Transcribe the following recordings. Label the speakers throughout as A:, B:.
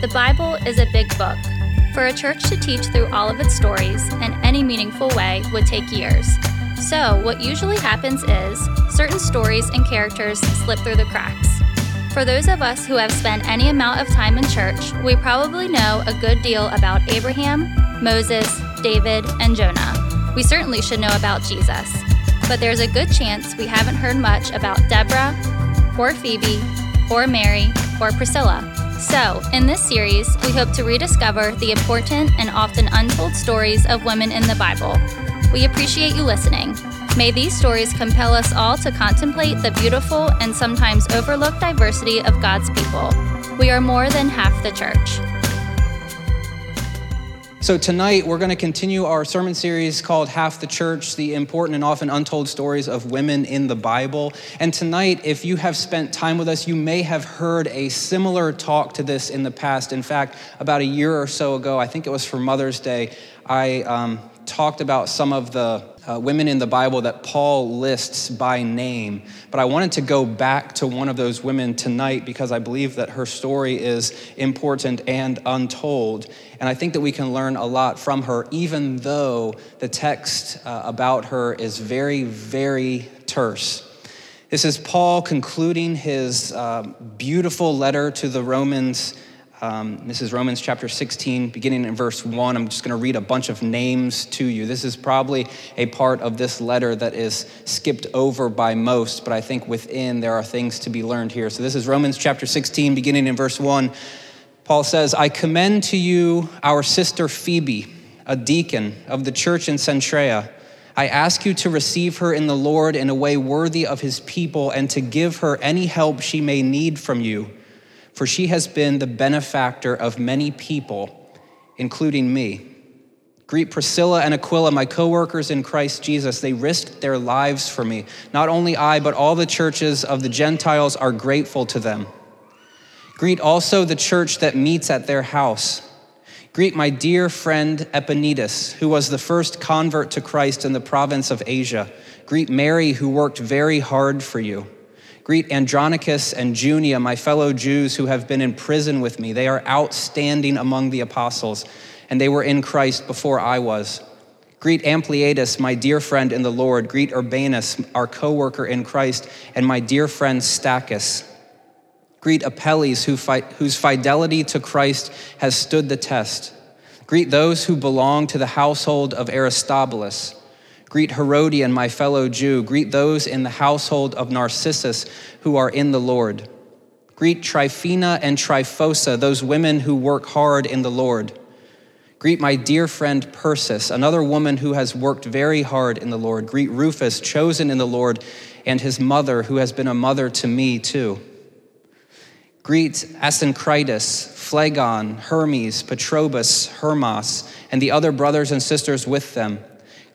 A: The Bible is a big book. For a church to teach through all of its stories in any meaningful way would take years. So, what usually happens is certain stories and characters slip through the cracks. For those of us who have spent any amount of time in church, we probably know a good deal about Abraham, Moses, David, and Jonah. We certainly should know about Jesus. But there's a good chance we haven't heard much about Deborah, or Phoebe, or Mary, or Priscilla. So, in this series, we hope to rediscover the important and often untold stories of women in the Bible we appreciate you listening. May these stories compel us all to contemplate the beautiful and sometimes overlooked diversity of God's people. We are more than half the church.
B: So, tonight we're going to continue our sermon series called Half the Church The Important and Often Untold Stories of Women in the Bible. And tonight, if you have spent time with us, you may have heard a similar talk to this in the past. In fact, about a year or so ago, I think it was for Mother's Day, I um, talked about some of the uh, women in the Bible that Paul lists by name. But I wanted to go back to one of those women tonight because I believe that her story is important and untold. And I think that we can learn a lot from her, even though the text uh, about her is very, very terse. This is Paul concluding his uh, beautiful letter to the Romans um, this is Romans chapter 16, beginning in verse 1. I'm just going to read a bunch of names to you. This is probably a part of this letter that is skipped over by most, but I think within there are things to be learned here. So this is Romans chapter 16, beginning in verse 1. Paul says, I commend to you our sister Phoebe, a deacon of the church in Cenchrea. I ask you to receive her in the Lord in a way worthy of his people and to give her any help she may need from you for she has been the benefactor of many people, including me. Greet Priscilla and Aquila, my co workers in Christ Jesus. They risked their lives for me. Not only I, but all the churches of the Gentiles are grateful to them. Greet also the church that meets at their house. Greet my dear friend Epaenetus, who was the first convert to Christ in the province of Asia. Greet Mary, who worked very hard for you. Greet Andronicus and Junia, my fellow Jews who have been in prison with me. They are outstanding among the apostles, and they were in Christ before I was. Greet Ampliatus, my dear friend in the Lord. Greet Urbanus, our co worker in Christ, and my dear friend Stachys. Greet Apelles, who whose fidelity to Christ has stood the test. Greet those who belong to the household of Aristobulus. Greet Herodion, my fellow Jew. Greet those in the household of Narcissus who are in the Lord. Greet Tryphena and Tryphosa, those women who work hard in the Lord. Greet my dear friend Persis, another woman who has worked very hard in the Lord. Greet Rufus, chosen in the Lord, and his mother, who has been a mother to me too. Greet Asyncritus, Phlegon, Hermes, Patrobas, Hermas, and the other brothers and sisters with them.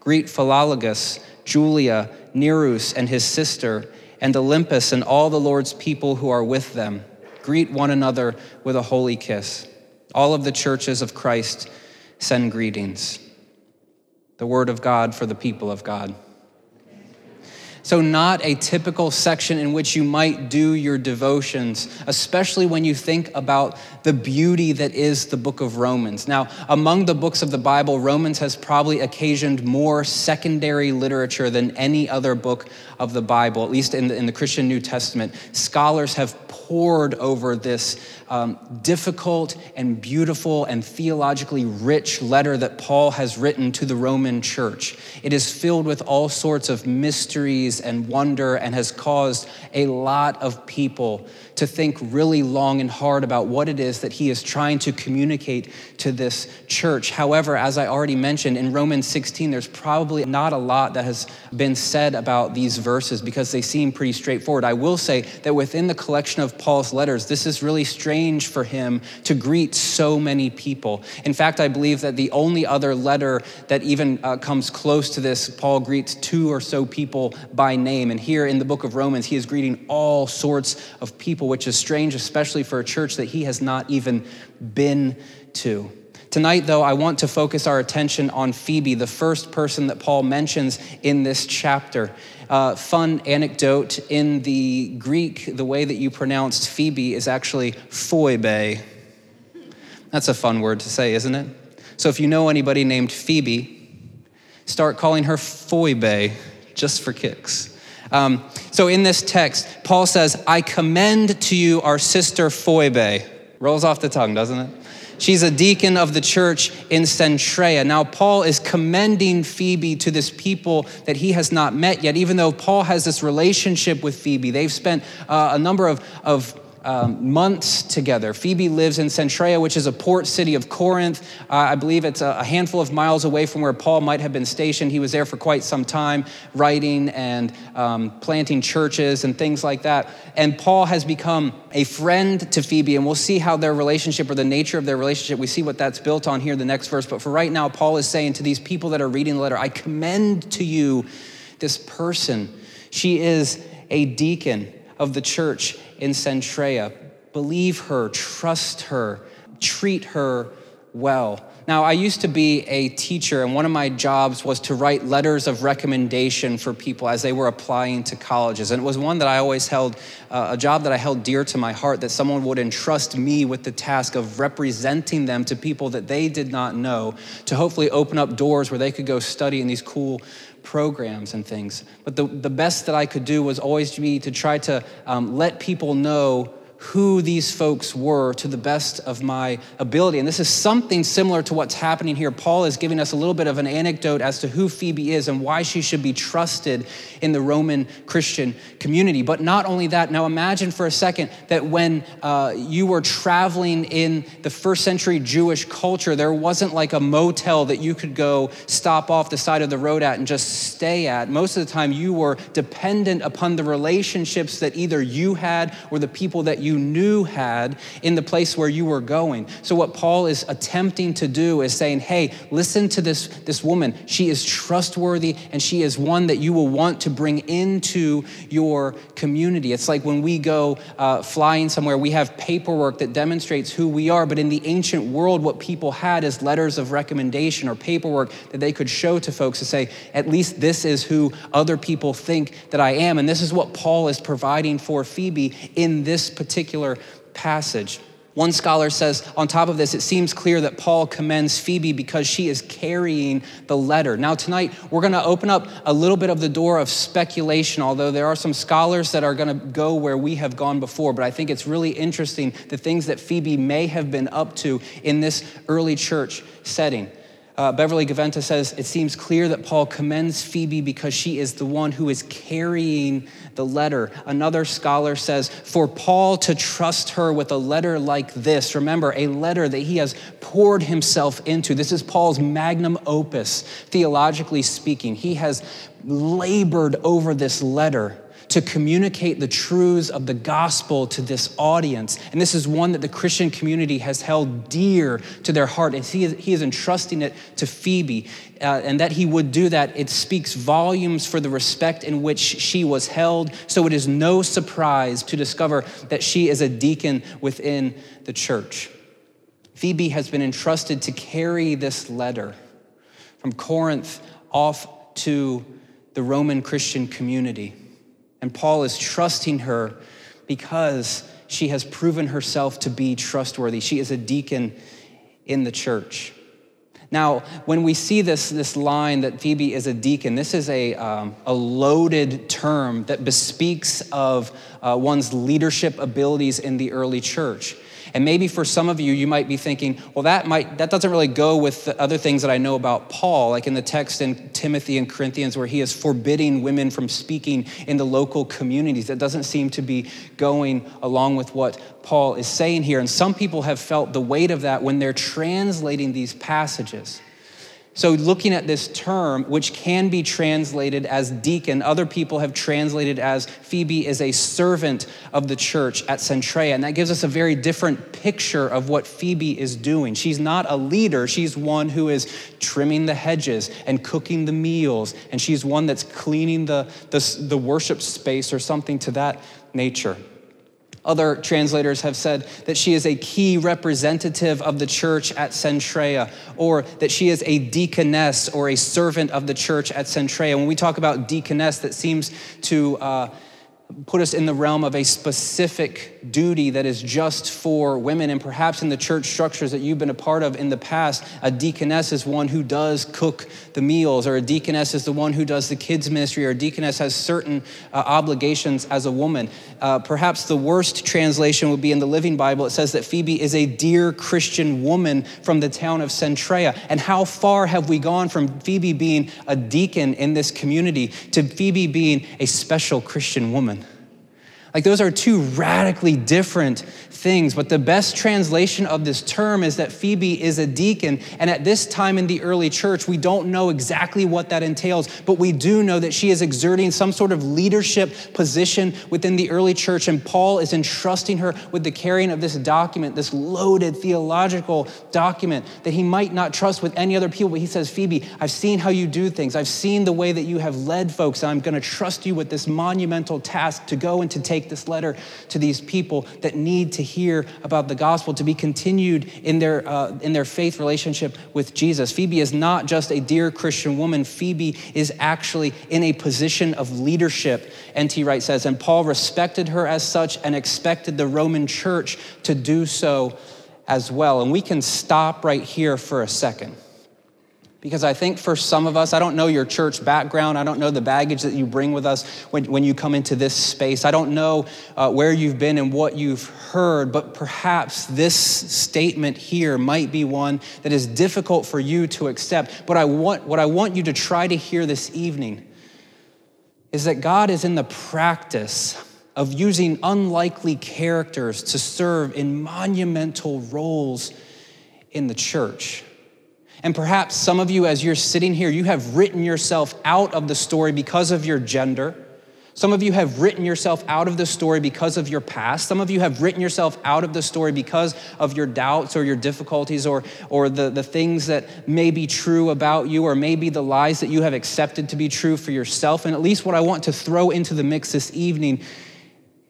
B: Greet Philologus, Julia, Nereus and his sister, and Olympas and all the Lord's people who are with them. Greet one another with a holy kiss. All of the churches of Christ send greetings. The word of God for the people of God. So, not a typical section in which you might do your devotions, especially when you think about the beauty that is the book of Romans. Now, among the books of the Bible, Romans has probably occasioned more secondary literature than any other book of the Bible, at least in the, in the Christian New Testament. Scholars have pored over this um, difficult and beautiful and theologically rich letter that Paul has written to the Roman church. It is filled with all sorts of mysteries and wonder and has caused a lot of people to think really long and hard about what it is that he is trying to communicate to this church. However, as I already mentioned, in Romans 16, there's probably not a lot that has been said about these verses because they seem pretty straightforward. I will say that within the collection of Paul's letters, this is really strange for him to greet so many people. In fact, I believe that the only other letter that even uh, comes close to this, Paul greets two or so people by name. And here in the book of Romans, he is greeting all sorts of people which is strange, especially for a church that he has not even been to. Tonight, though, I want to focus our attention on Phoebe, the first person that Paul mentions in this chapter. Uh, fun anecdote in the Greek, the way that you pronounced Phoebe is actually phoebe. That's a fun word to say, isn't it? So if you know anybody named Phoebe, start calling her phoebe just for kicks. Um, so in this text, Paul says, I commend to you our sister Phoebe. Rolls off the tongue, doesn't it? She's a deacon of the church in Cenchrea. Now, Paul is commending Phoebe to this people that he has not met yet, even though Paul has this relationship with Phoebe. They've spent uh, a number of, of um, months together. Phoebe lives in Cenchrea, which is a port city of Corinth. Uh, I believe it's a, a, handful of miles away from where Paul might have been stationed. He was there for quite some time, writing and um, planting churches and things like that. And Paul has become a friend to Phoebe, and we'll see how their relationship or the nature of their relationship, we see what that's built on here in the next verse. But for right now, Paul is saying to these people that are reading the letter, I commend to you this person. She is a deacon of the church in Cenchrea. Believe her, trust her, treat her well. Now, I used to be a teacher, and one of my jobs was to write letters of recommendation for people as they were applying to colleges. And it was one that I always held, uh, a job that I held dear to my heart, that someone would entrust me with the task of representing them to people that they did not know, to hopefully open up doors where they could go study in these cool programs and things. But the, the best that I could do was always to be to try to um, let people know who these folks were to the best of my ability. And this is something similar to what's happening here. Paul is giving us a little bit of an anecdote as to who Phoebe is and why she should be trusted in the Roman Christian community. But not only that, now imagine for a second that when uh, you were traveling in the first century Jewish culture, there wasn't like a motel that you could go stop off the side of the road at and just stay at. Most of the time, you were dependent upon the relationships that either you had or the people that you you knew had in the place where you were going. So, what Paul is attempting to do is saying, hey, listen to this, this woman. She is trustworthy and she is one that you will want to bring into your community. It's like when we go uh, flying somewhere, we have paperwork that demonstrates who we are. But in the ancient world, what people had is letters of recommendation or paperwork that they could show to folks to say, at least this is who other people think that I am. And this is what Paul is providing for Phoebe in this particular particular passage. One scholar says, on top of this, it seems clear that Paul commends Phoebe because she is carrying the letter. Now, tonight, we're going to open up a little bit of the door of speculation, although there are some scholars that are going to go where we have gone before. But I think it's really interesting the things that Phoebe may have been up to in this early church setting. Uh, Beverly Gaventa says it seems clear that Paul commends Phoebe because she is the one who is carrying the letter. Another scholar says, for Paul to trust her with a letter like this, remember, a letter that he has poured himself into. This is Paul's magnum opus, theologically speaking. He has labored over this letter to communicate the truths of the gospel to this audience. And this is one that the Christian community has held dear to their heart. And he is, he is entrusting it to Phoebe. Uh, and that he would do that, it speaks volumes for the respect in which she was held. So it is no surprise to discover that she is a deacon within the church. Phoebe has been entrusted to carry this letter from Corinth off to the Roman Christian community. And Paul is trusting her because she has proven herself to be trustworthy. She is a deacon in the church. Now, when we see this, this line that Phoebe is a deacon, this is a, um, a loaded term that bespeaks of uh, one's leadership abilities in the early church. And maybe for some of you, you might be thinking, well, that might that doesn't really go with the other things that I know about Paul, like in the text in Timothy and Corinthians, where he is forbidding women from speaking in the local communities. That doesn't seem to be going along with what Paul is saying here. And some people have felt the weight of that when they're translating these passages. So, looking at this term, which can be translated as deacon, other people have translated as Phoebe is a servant of the church at Cenchrea. And that gives us a very different picture of what Phoebe is doing. She's not a leader, she's one who is trimming the hedges and cooking the meals, and she's one that's cleaning the, the, the worship space or something to that nature. Other translators have said that she is a key representative of the church at Cenchrea, or that she is a deaconess or a servant of the church at Cenchrea. When we talk about deaconess, that seems to uh, put us in the realm of a specific duty that is just for women. And perhaps in the church structures that you've been a part of in the past, a deaconess is one who does cook the meals, or a deaconess is the one who does the kids' ministry, or a deaconess has certain uh, obligations as a woman. Uh, perhaps the worst translation would be in the Living Bible. It says that Phoebe is a dear Christian woman from the town of Cenchrea. And how far have we gone from Phoebe being a deacon in this community to Phoebe being a special Christian woman? Like, those are two radically different things. But the best translation of this term is that Phoebe is a deacon. And at this time in the early church, we don't know exactly what that entails, but we do know that she is exerting some sort of leadership position within the early church. And Paul is entrusting her with the carrying of this document, this loaded theological document that he might not trust with any other people. But he says, Phoebe, I've seen how you do things, I've seen the way that you have led folks, and I'm going to trust you with this monumental task to go and to take this letter to these people that need to hear about the gospel, to be continued in their, uh, in their faith relationship with Jesus. Phoebe is not just a dear Christian woman, Phoebe is actually in a position of leadership, N.T. Wright says. And Paul respected her as such and expected the Roman church to do so as well. And we can stop right here for a second. Because I think for some of us, I don't know your church background. I don't know the baggage that you bring with us when, when you come into this space. I don't know uh, where you've been and what you've heard, but perhaps this statement here might be one that is difficult for you to accept. But I want, what I want you to try to hear this evening is that God is in the practice of using unlikely characters to serve in monumental roles in the church. And perhaps some of you, as you're sitting here, you have written yourself out of the story because of your gender. Some of you have written yourself out of the story because of your past. Some of you have written yourself out of the story because of your doubts or your difficulties or, or the, the things that may be true about you or maybe the lies that you have accepted to be true for yourself. And at least what I want to throw into the mix this evening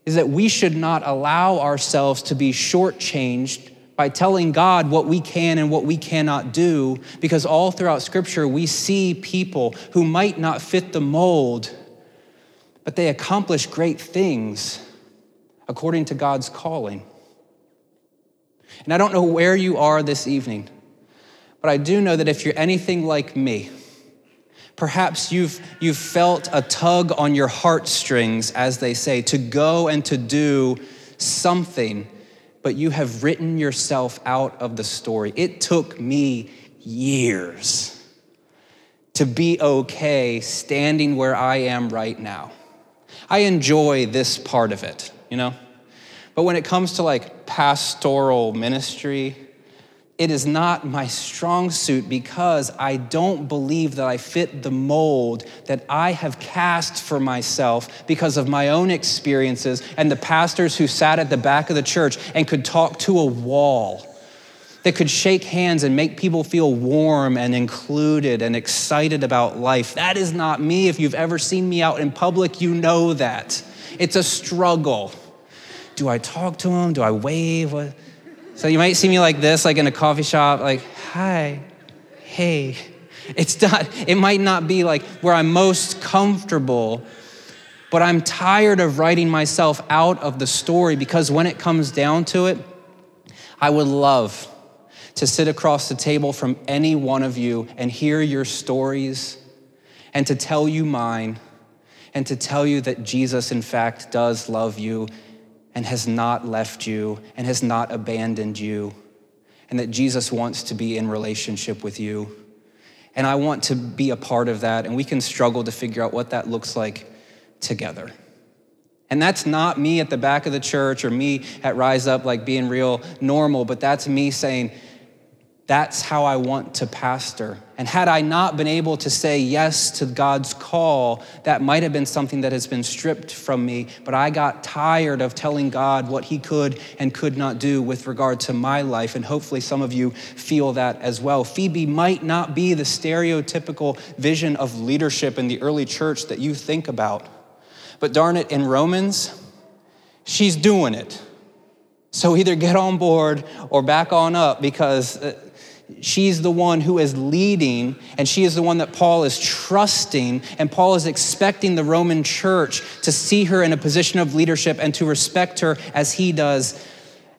B: is that we should not allow ourselves to be shortchanged by telling God what we can and what we cannot do, because all throughout Scripture we see people who might not fit the mold, but they accomplish great things according to God's calling. And I don't know where you are this evening, but I do know that if you're anything like me, perhaps you've, you've felt a tug on your heartstrings, as they say, to go and to do something but you have written yourself out of the story. It took me years to be okay standing where I am right now. I enjoy this part of it, you know? But when it comes to like pastoral ministry, it is not my strong suit because I don't believe that I fit the mold that I have cast for myself because of my own experiences and the pastors who sat at the back of the church and could talk to a wall, that could shake hands and make people feel warm and included and excited about life. That is not me. If you've ever seen me out in public, you know that. It's a struggle. Do I talk to them? Do I wave? So you might see me like this, like in a coffee shop, like, hi, hey. It's not, it might not be like where I'm most comfortable, but I'm tired of writing myself out of the story because when it comes down to it, I would love to sit across the table from any one of you and hear your stories and to tell you mine and to tell you that Jesus, in fact, does love you and has not left you and has not abandoned you, and that Jesus wants to be in relationship with you. And I want to be a part of that, and we can struggle to figure out what that looks like together. And that's not me at the back of the church or me at Rise Up, like being real normal, but that's me saying, that's how I want to pastor. And had I not been able to say yes to God's call, that might have been something that has been stripped from me. But I got tired of telling God what He could and could not do with regard to my life. And hopefully, some of you feel that as well. Phoebe might not be the stereotypical vision of leadership in the early church that you think about. But darn it, in Romans, she's doing it. So either get on board or back on up because uh, she's the one who is leading and she is the one that Paul is trusting. And Paul is expecting the Roman church to see her in a position of leadership and to respect her as he does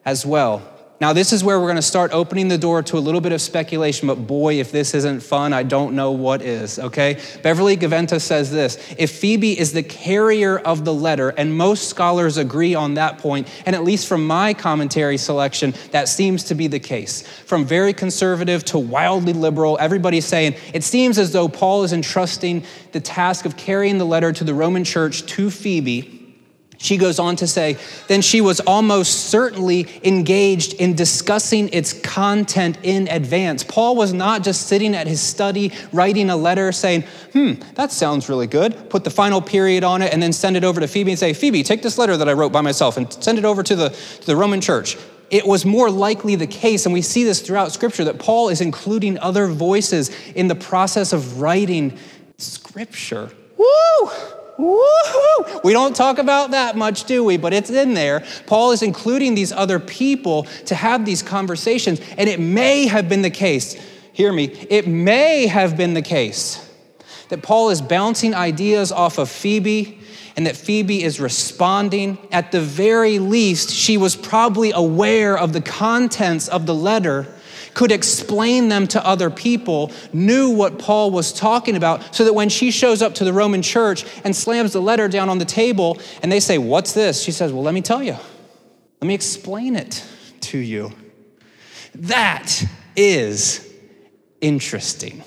B: as well. Now, this is where we're going to start opening the door to a little bit of speculation, but boy, if this isn't fun, I don't know what is, okay? Beverly Gaventa says this If Phoebe is the carrier of the letter, and most scholars agree on that point, and at least from my commentary selection, that seems to be the case. From very conservative to wildly liberal, everybody's saying it seems as though Paul is entrusting the task of carrying the letter to the Roman church to Phoebe she goes on to say, then she was almost certainly engaged in discussing its content in advance. Paul was not just sitting at his study writing a letter saying, hmm, that sounds really good, put the final period on it, and then send it over to Phoebe and say, Phoebe, take this letter that I wrote by myself and send it over to the, to the Roman church. It was more likely the case, and we see this throughout Scripture, that Paul is including other voices in the process of writing Scripture. Woo! Woohoo! We don't talk about that much, do we? But it's in there. Paul is including these other people to have these conversations, and it may have been the case, hear me, it may have been the case that Paul is bouncing ideas off of Phoebe and that Phoebe is responding. At the very least, she was probably aware of the contents of the letter could explain them to other people, knew what Paul was talking about, so that when she shows up to the Roman church and slams the letter down on the table and they say, What's this? She says, Well, let me tell you. Let me explain it to you. That is interesting.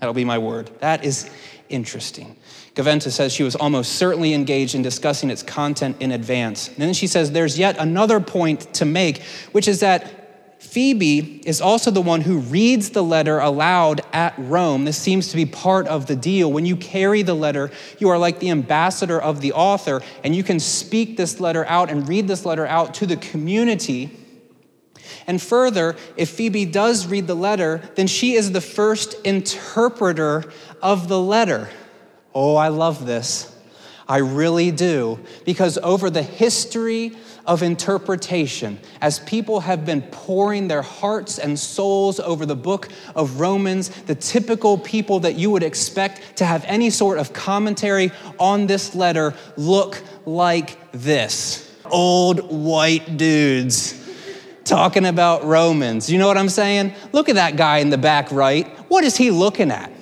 B: That'll be my word. That is interesting. Gaventa says she was almost certainly engaged in discussing its content in advance. And then she says there's yet another point to make, which is that Phoebe is also the one who reads the letter aloud at Rome. This seems to be part of the deal. When you carry the letter, you are like the ambassador of the author, and you can speak this letter out and read this letter out to the community. And further, if Phoebe does read the letter, then she is the first interpreter of the letter. Oh, I love this. I really do. Because over the history of interpretation as people have been pouring their hearts and souls over the book of Romans, the typical people that you would expect to have any sort of commentary on this letter look like this old white dudes talking about Romans. You know what I'm saying? Look at that guy in the back right. What is he looking at?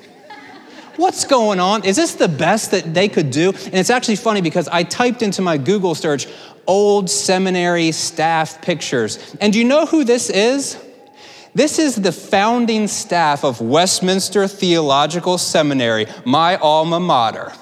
B: What's going on? Is this the best that they could do? And it's actually funny because I typed into my Google search, old seminary staff pictures. And do you know who this is? This is the founding staff of Westminster Theological Seminary, my alma mater.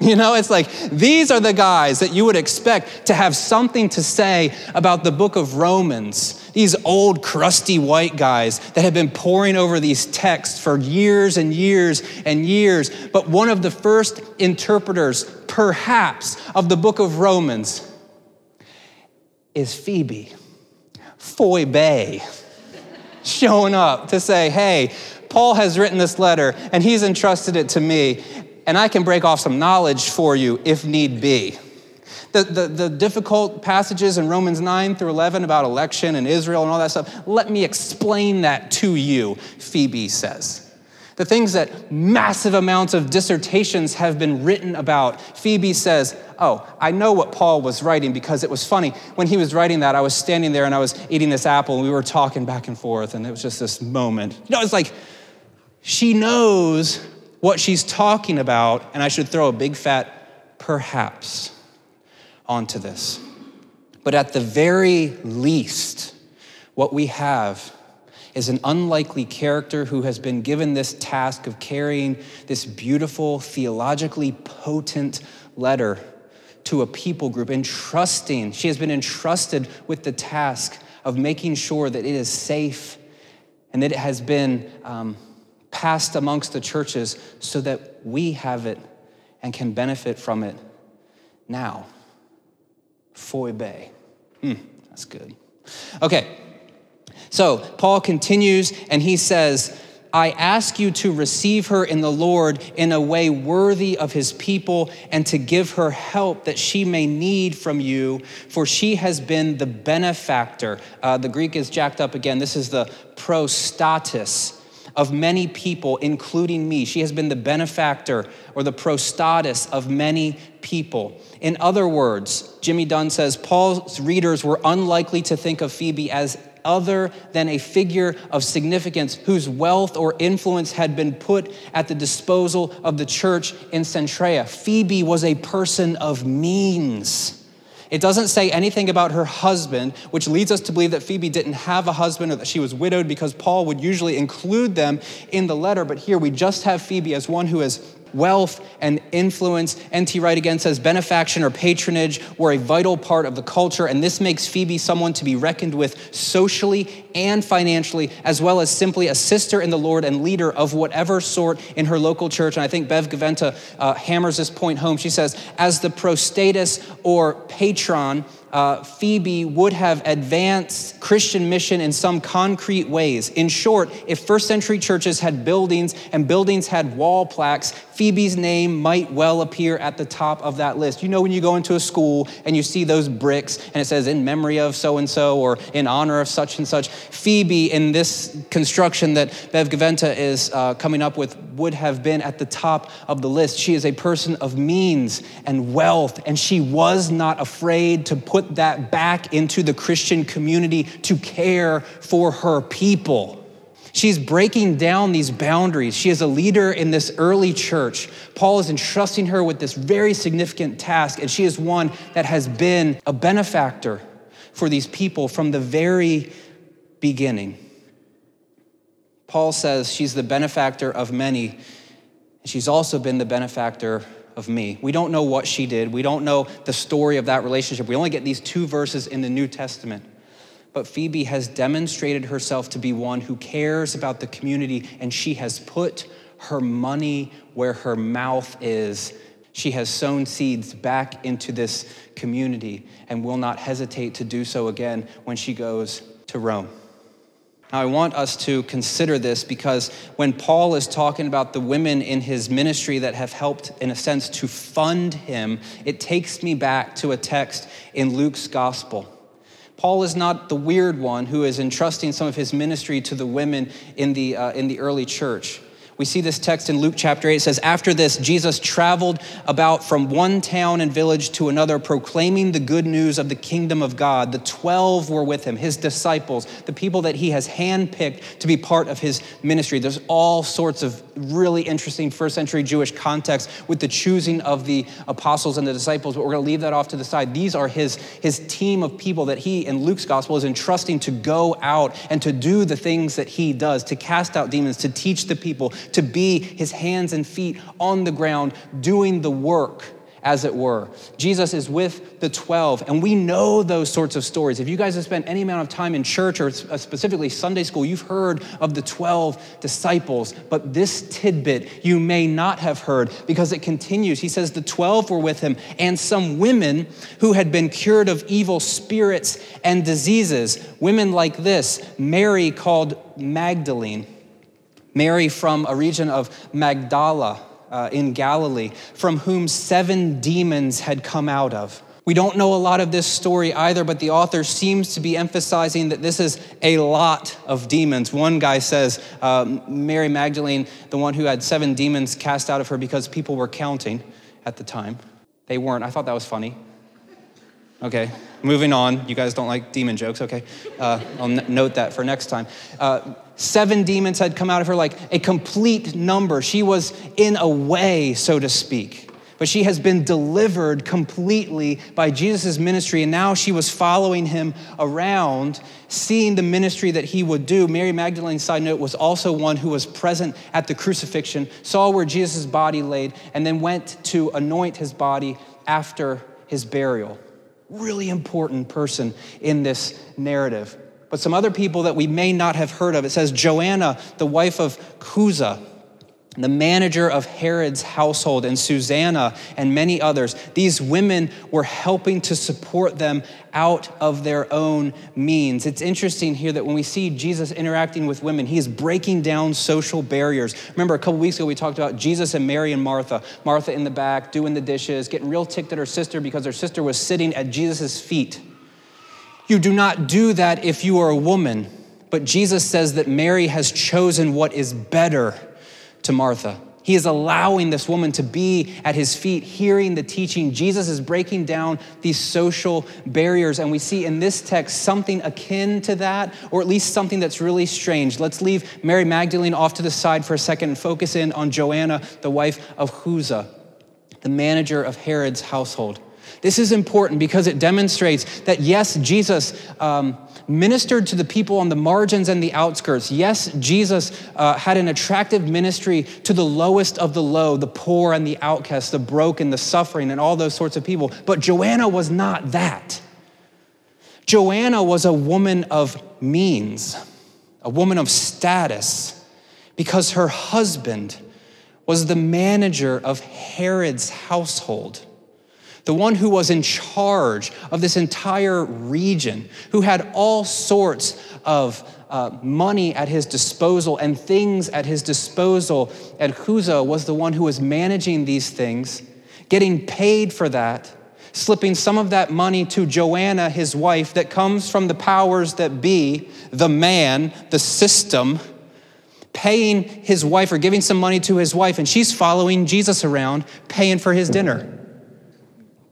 B: You know, it's like these are the guys that you would expect to have something to say about the book of Romans. These old, crusty white guys that have been poring over these texts for years and years and years. But one of the first interpreters, perhaps, of the book of Romans is Phoebe, Phoebe, showing up to say, hey, Paul has written this letter and he's entrusted it to me and I can break off some knowledge for you if need be. The, the, the, difficult passages in Romans 9 through 11 about election and Israel and all that stuff, let me explain that to you, Phoebe says. The things that massive amounts of dissertations have been written about, Phoebe says, Oh, I know what Paul was writing because it was funny. When he was writing that, I was standing there and I was eating this apple and we were talking back and forth, and it was just this moment. You know, it's like she knows what she's talking about, and I should throw a big fat perhaps onto this. But at the very least, what we have is an unlikely character who has been given this task of carrying this beautiful, theologically potent letter to a people group, entrusting, she has been entrusted with the task of making sure that it is safe and that it has been um, passed amongst the churches so that we have it and can benefit from it now. Foibe. Hmm, that's good. Okay, so Paul continues and he says, I ask you to receive her in the Lord in a way worthy of his people and to give her help that she may need from you, for she has been the benefactor. Uh, the Greek is jacked up again. This is the prostatis of many people, including me. She has been the benefactor or the prostatis of many people. In other words, Jimmy Dunn says Paul's readers were unlikely to think of Phoebe as other than a figure of significance whose wealth or influence had been put at the disposal of the church in Cenchrea. Phoebe was a person of means. It doesn't say anything about her husband, which leads us to believe that Phoebe didn't have a husband or that she was widowed because Paul would usually include them in the letter. But here we just have Phoebe as one who is wealth and influence. N.T. Wright again says benefaction or patronage were a vital part of the culture, and this makes Phoebe someone to be reckoned with socially and financially, as well as simply a sister in the Lord and leader of whatever sort in her local church. And I think Bev Gaventa uh, hammers this point home. She says, as the prostatis or patron, uh, Phoebe would have advanced Christian mission in some concrete ways. In short, if first century churches had buildings and buildings had wall plaques, Phoebe's name might well appear at the top of that list. You know, when you go into a school and you see those bricks and it says in memory of so and so or in honor of such and such, Phoebe in this construction that Bev Gaventa is uh, coming up with would have been at the top of the list. She is a person of means and wealth, and she was not afraid to put that back into the Christian community to care for her people. She's breaking down these boundaries. She is a leader in this early church. Paul is entrusting her with this very significant task, and she is one that has been a benefactor for these people from the very beginning. Paul says she's the benefactor of many, and she's also been the benefactor of me. We don't know what she did. We don't know the story of that relationship. We only get these two verses in the New Testament but Phoebe has demonstrated herself to be one who cares about the community and she has put her money where her mouth is. She has sown seeds back into this community and will not hesitate to do so again when she goes to Rome. Now, I want us to consider this because when Paul is talking about the women in his ministry that have helped, in a sense, to fund him, it takes me back to a text in Luke's gospel. Paul is not the weird one who is entrusting some of his ministry to the women in the, uh, in the early church. We see this text in Luke chapter 8. It says, After this, Jesus traveled about from one town and village to another, proclaiming the good news of the kingdom of God. The 12 were with him, his disciples, the people that he has handpicked to be part of his ministry. There's all sorts of really interesting first century Jewish context with the choosing of the apostles and the disciples, but we're going to leave that off to the side. These are his, his team of people that he, in Luke's gospel, is entrusting to go out and to do the things that he does, to cast out demons, to teach the people to be his hands and feet on the ground doing the work as it were. Jesus is with the 12, and we know those sorts of stories. If you guys have spent any amount of time in church or uh, specifically Sunday school, you've heard of the 12 disciples, but this tidbit you may not have heard because it continues. He says the 12 were with him, and some women who had been cured of evil spirits and diseases. Women like this Mary, called Magdalene. Mary from a region of Magdala uh, in Galilee, from whom seven demons had come out of. We don't know a lot of this story either, but the author seems to be emphasizing that this is a lot of demons. One guy says uh, Mary Magdalene, the one who had seven demons cast out of her because people were counting at the time. They weren't. I thought that was funny. Okay, moving on. You guys don't like demon jokes, okay? Uh, I'll n- note that for next time. Uh, seven demons had come out of her, like a complete number. She was in a way, so to speak. But she has been delivered completely by Jesus' ministry, and now she was following him around, seeing the ministry that he would do. Mary Magdalene, side note, was also one who was present at the crucifixion, saw where Jesus' body laid, and then went to anoint his body after his burial really important person in this narrative. But some other people that we may not have heard of. It says Joanna, the wife of Chuza. the manager of Herod's household, and Susanna, and many others. These women were helping to support them out of their own means. It's interesting here that when we see Jesus interacting with women, he is breaking down social barriers. Remember, a couple weeks ago, we talked about Jesus and Mary and Martha. Martha in the back, doing the dishes, getting real ticked at her sister because her sister was sitting at Jesus' feet. You do not do that if you are a woman, but Jesus says that Mary has chosen what is better to Martha. He is allowing this woman to be at his feet, hearing the teaching. Jesus is breaking down these social barriers. And we see in this text something akin to that, or at least something that's really strange. Let's leave Mary Magdalene off to the side for a second and focus in on Joanna, the wife of Chuza, the manager of Herod's household. This is important because it demonstrates that yes, Jesus um, ministered to the people on the margins and the outskirts. Yes, Jesus uh, had an attractive ministry to the lowest of the low, the poor and the outcasts, the broken, the suffering, and all those sorts of people. But Joanna was not that. Joanna was a woman of means, a woman of status, because her husband was the manager of Herod's household the one who was in charge of this entire region, who had all sorts of uh, money at his disposal and things at his disposal. And Chuza was the one who was managing these things, getting paid for that, slipping some of that money to Joanna, his wife, that comes from the powers that be, the man, the system paying his wife or giving some money to his wife, and she's following Jesus around, paying for his dinner.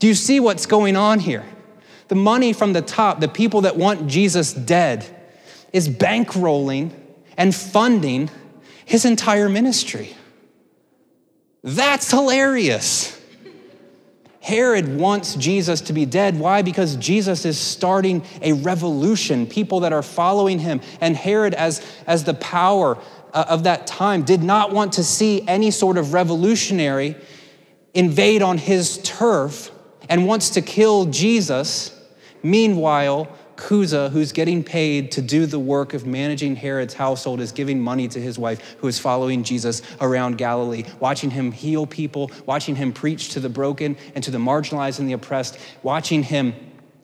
B: Do you see what's going on here? The money from the top, the people that want Jesus dead, is bankrolling and funding his entire ministry. That's hilarious. Herod wants Jesus to be dead. Why? Because Jesus is starting a revolution, people that are following him. And Herod, as, as the power uh, of that time, did not want to see any sort of revolutionary invade on his turf and wants to kill Jesus. Meanwhile, Chuza, who's getting paid to do the work of managing Herod's household, is giving money to his wife, who is following Jesus around Galilee, watching him heal people, watching him preach to the broken and to the marginalized and the oppressed, watching him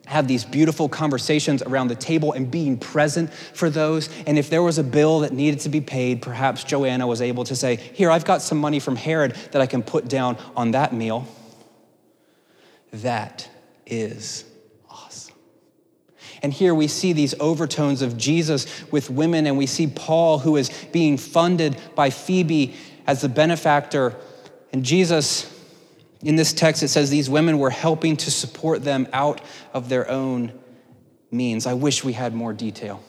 B: have these beautiful conversations around the table and being present for those. And if there was a bill that needed to be paid, perhaps Joanna was able to say, Here, I've got some money from Herod that I can put down on that meal. That is awesome. And here we see these overtones of Jesus with women, and we see Paul, who is being funded by Phoebe as the benefactor. And Jesus, in this text, it says these women were helping to support them out of their own means. I wish we had more detail.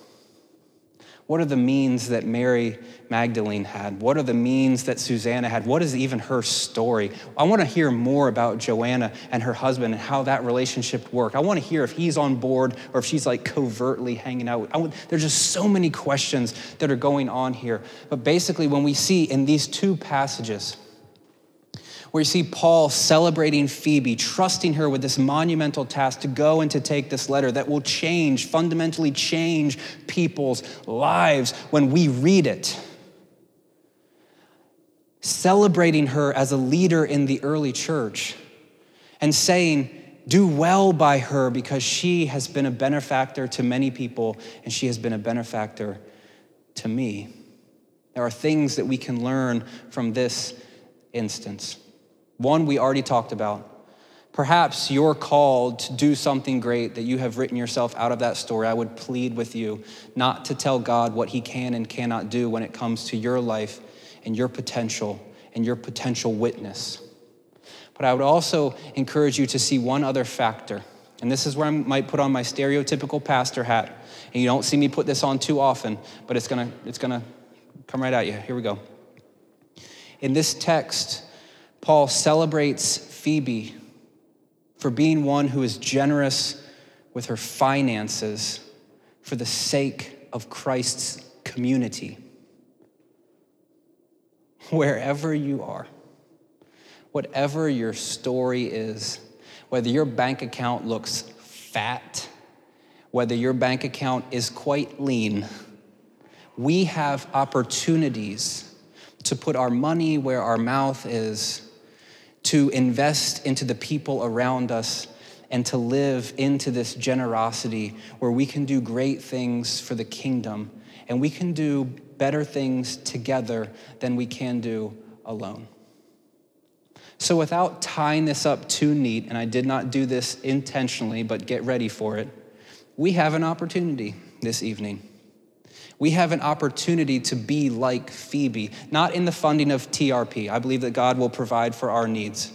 B: What are the means that Mary Magdalene had? What are the means that Susanna had? What is even her story? I want to hear more about Joanna and her husband and how that relationship worked. I want to hear if he's on board or if she's like covertly hanging out. There's just so many questions that are going on here. But basically, when we see in these two passages, where you see Paul celebrating Phoebe, trusting her with this monumental task to go and to take this letter that will change, fundamentally change people's lives when we read it. Celebrating her as a leader in the early church and saying, do well by her because she has been a benefactor to many people and she has been a benefactor to me. There are things that we can learn from this instance. One we already talked about. Perhaps you're called to do something great that you have written yourself out of that story. I would plead with you not to tell God what He can and cannot do when it comes to your life and your potential and your potential witness. But I would also encourage you to see one other factor. And this is where I might put on my stereotypical pastor hat. And you don't see me put this on too often, but it's gonna, it's gonna come right at you. Here we go. In this text, Paul celebrates Phoebe for being one who is generous with her finances for the sake of Christ's community. Wherever you are, whatever your story is, whether your bank account looks fat, whether your bank account is quite lean, we have opportunities to put our money where our mouth is, to invest into the people around us, and to live into this generosity where we can do great things for the kingdom and we can do better things together than we can do alone. So, without tying this up too neat, and I did not do this intentionally, but get ready for it, we have an opportunity this evening. We have an opportunity to be like Phoebe, not in the funding of TRP. I believe that God will provide for our needs.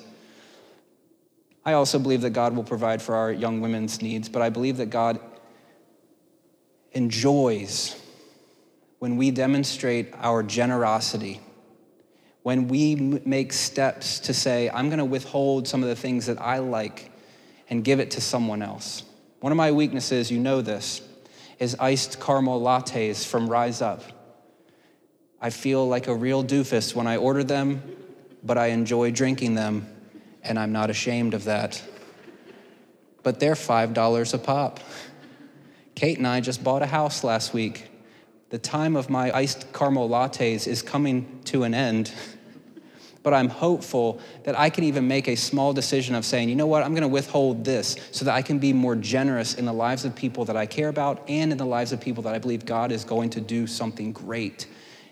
B: I also believe that God will provide for our young women's needs, but I believe that God enjoys when we demonstrate our generosity when we make steps to say, I'm going to withhold some of the things that I like and give it to someone else. One of my weaknesses, you know this, is iced caramel lattes from Rise Up. I feel like a real doofus when I order them, but I enjoy drinking them, and I'm not ashamed of that. But they're $5 a pop. Kate and I just bought a house last week. The time of my iced caramel lattes is coming to an end. but I'm hopeful that I can even make a small decision of saying, you know what, I'm going to withhold this so that I can be more generous in the lives of people that I care about and in the lives of people that I believe God is going to do something great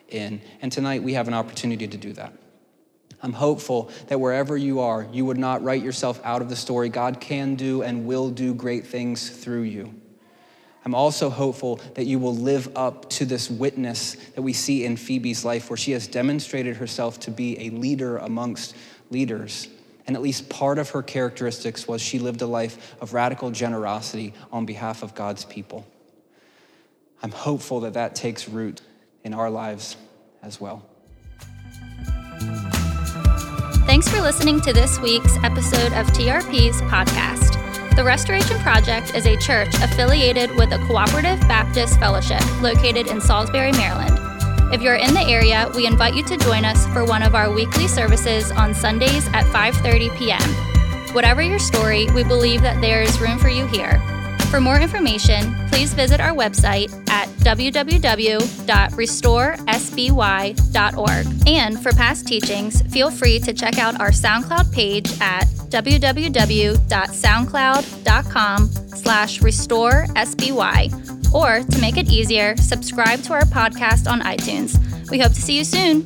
B: in. And tonight we have an opportunity to do that. I'm hopeful that wherever you are, you would not write yourself out of the story. God can do and will do great things through you. I'm also hopeful that you will live up to this witness that we see in Phoebe's life, where she has demonstrated herself to be a leader amongst leaders. And at least part of her characteristics was she lived a life of radical generosity on behalf of God's people. I'm hopeful that that takes root in our lives as well.
A: Thanks for listening to this week's episode of TRP's podcast. The Restoration Project is a church affiliated with a cooperative Baptist fellowship located in Salisbury, Maryland. If you're in the area, we invite you to join us for one of our weekly services on Sundays at 5:30 p.m. Whatever your story, we believe that there is room for you here. For more information, please visit our website at www.restoresby.org. And for past teachings, feel free to check out our SoundCloud page at www.soundcloud.com slash restoresby. Or to make it easier, subscribe to our podcast on iTunes. We hope to see you soon.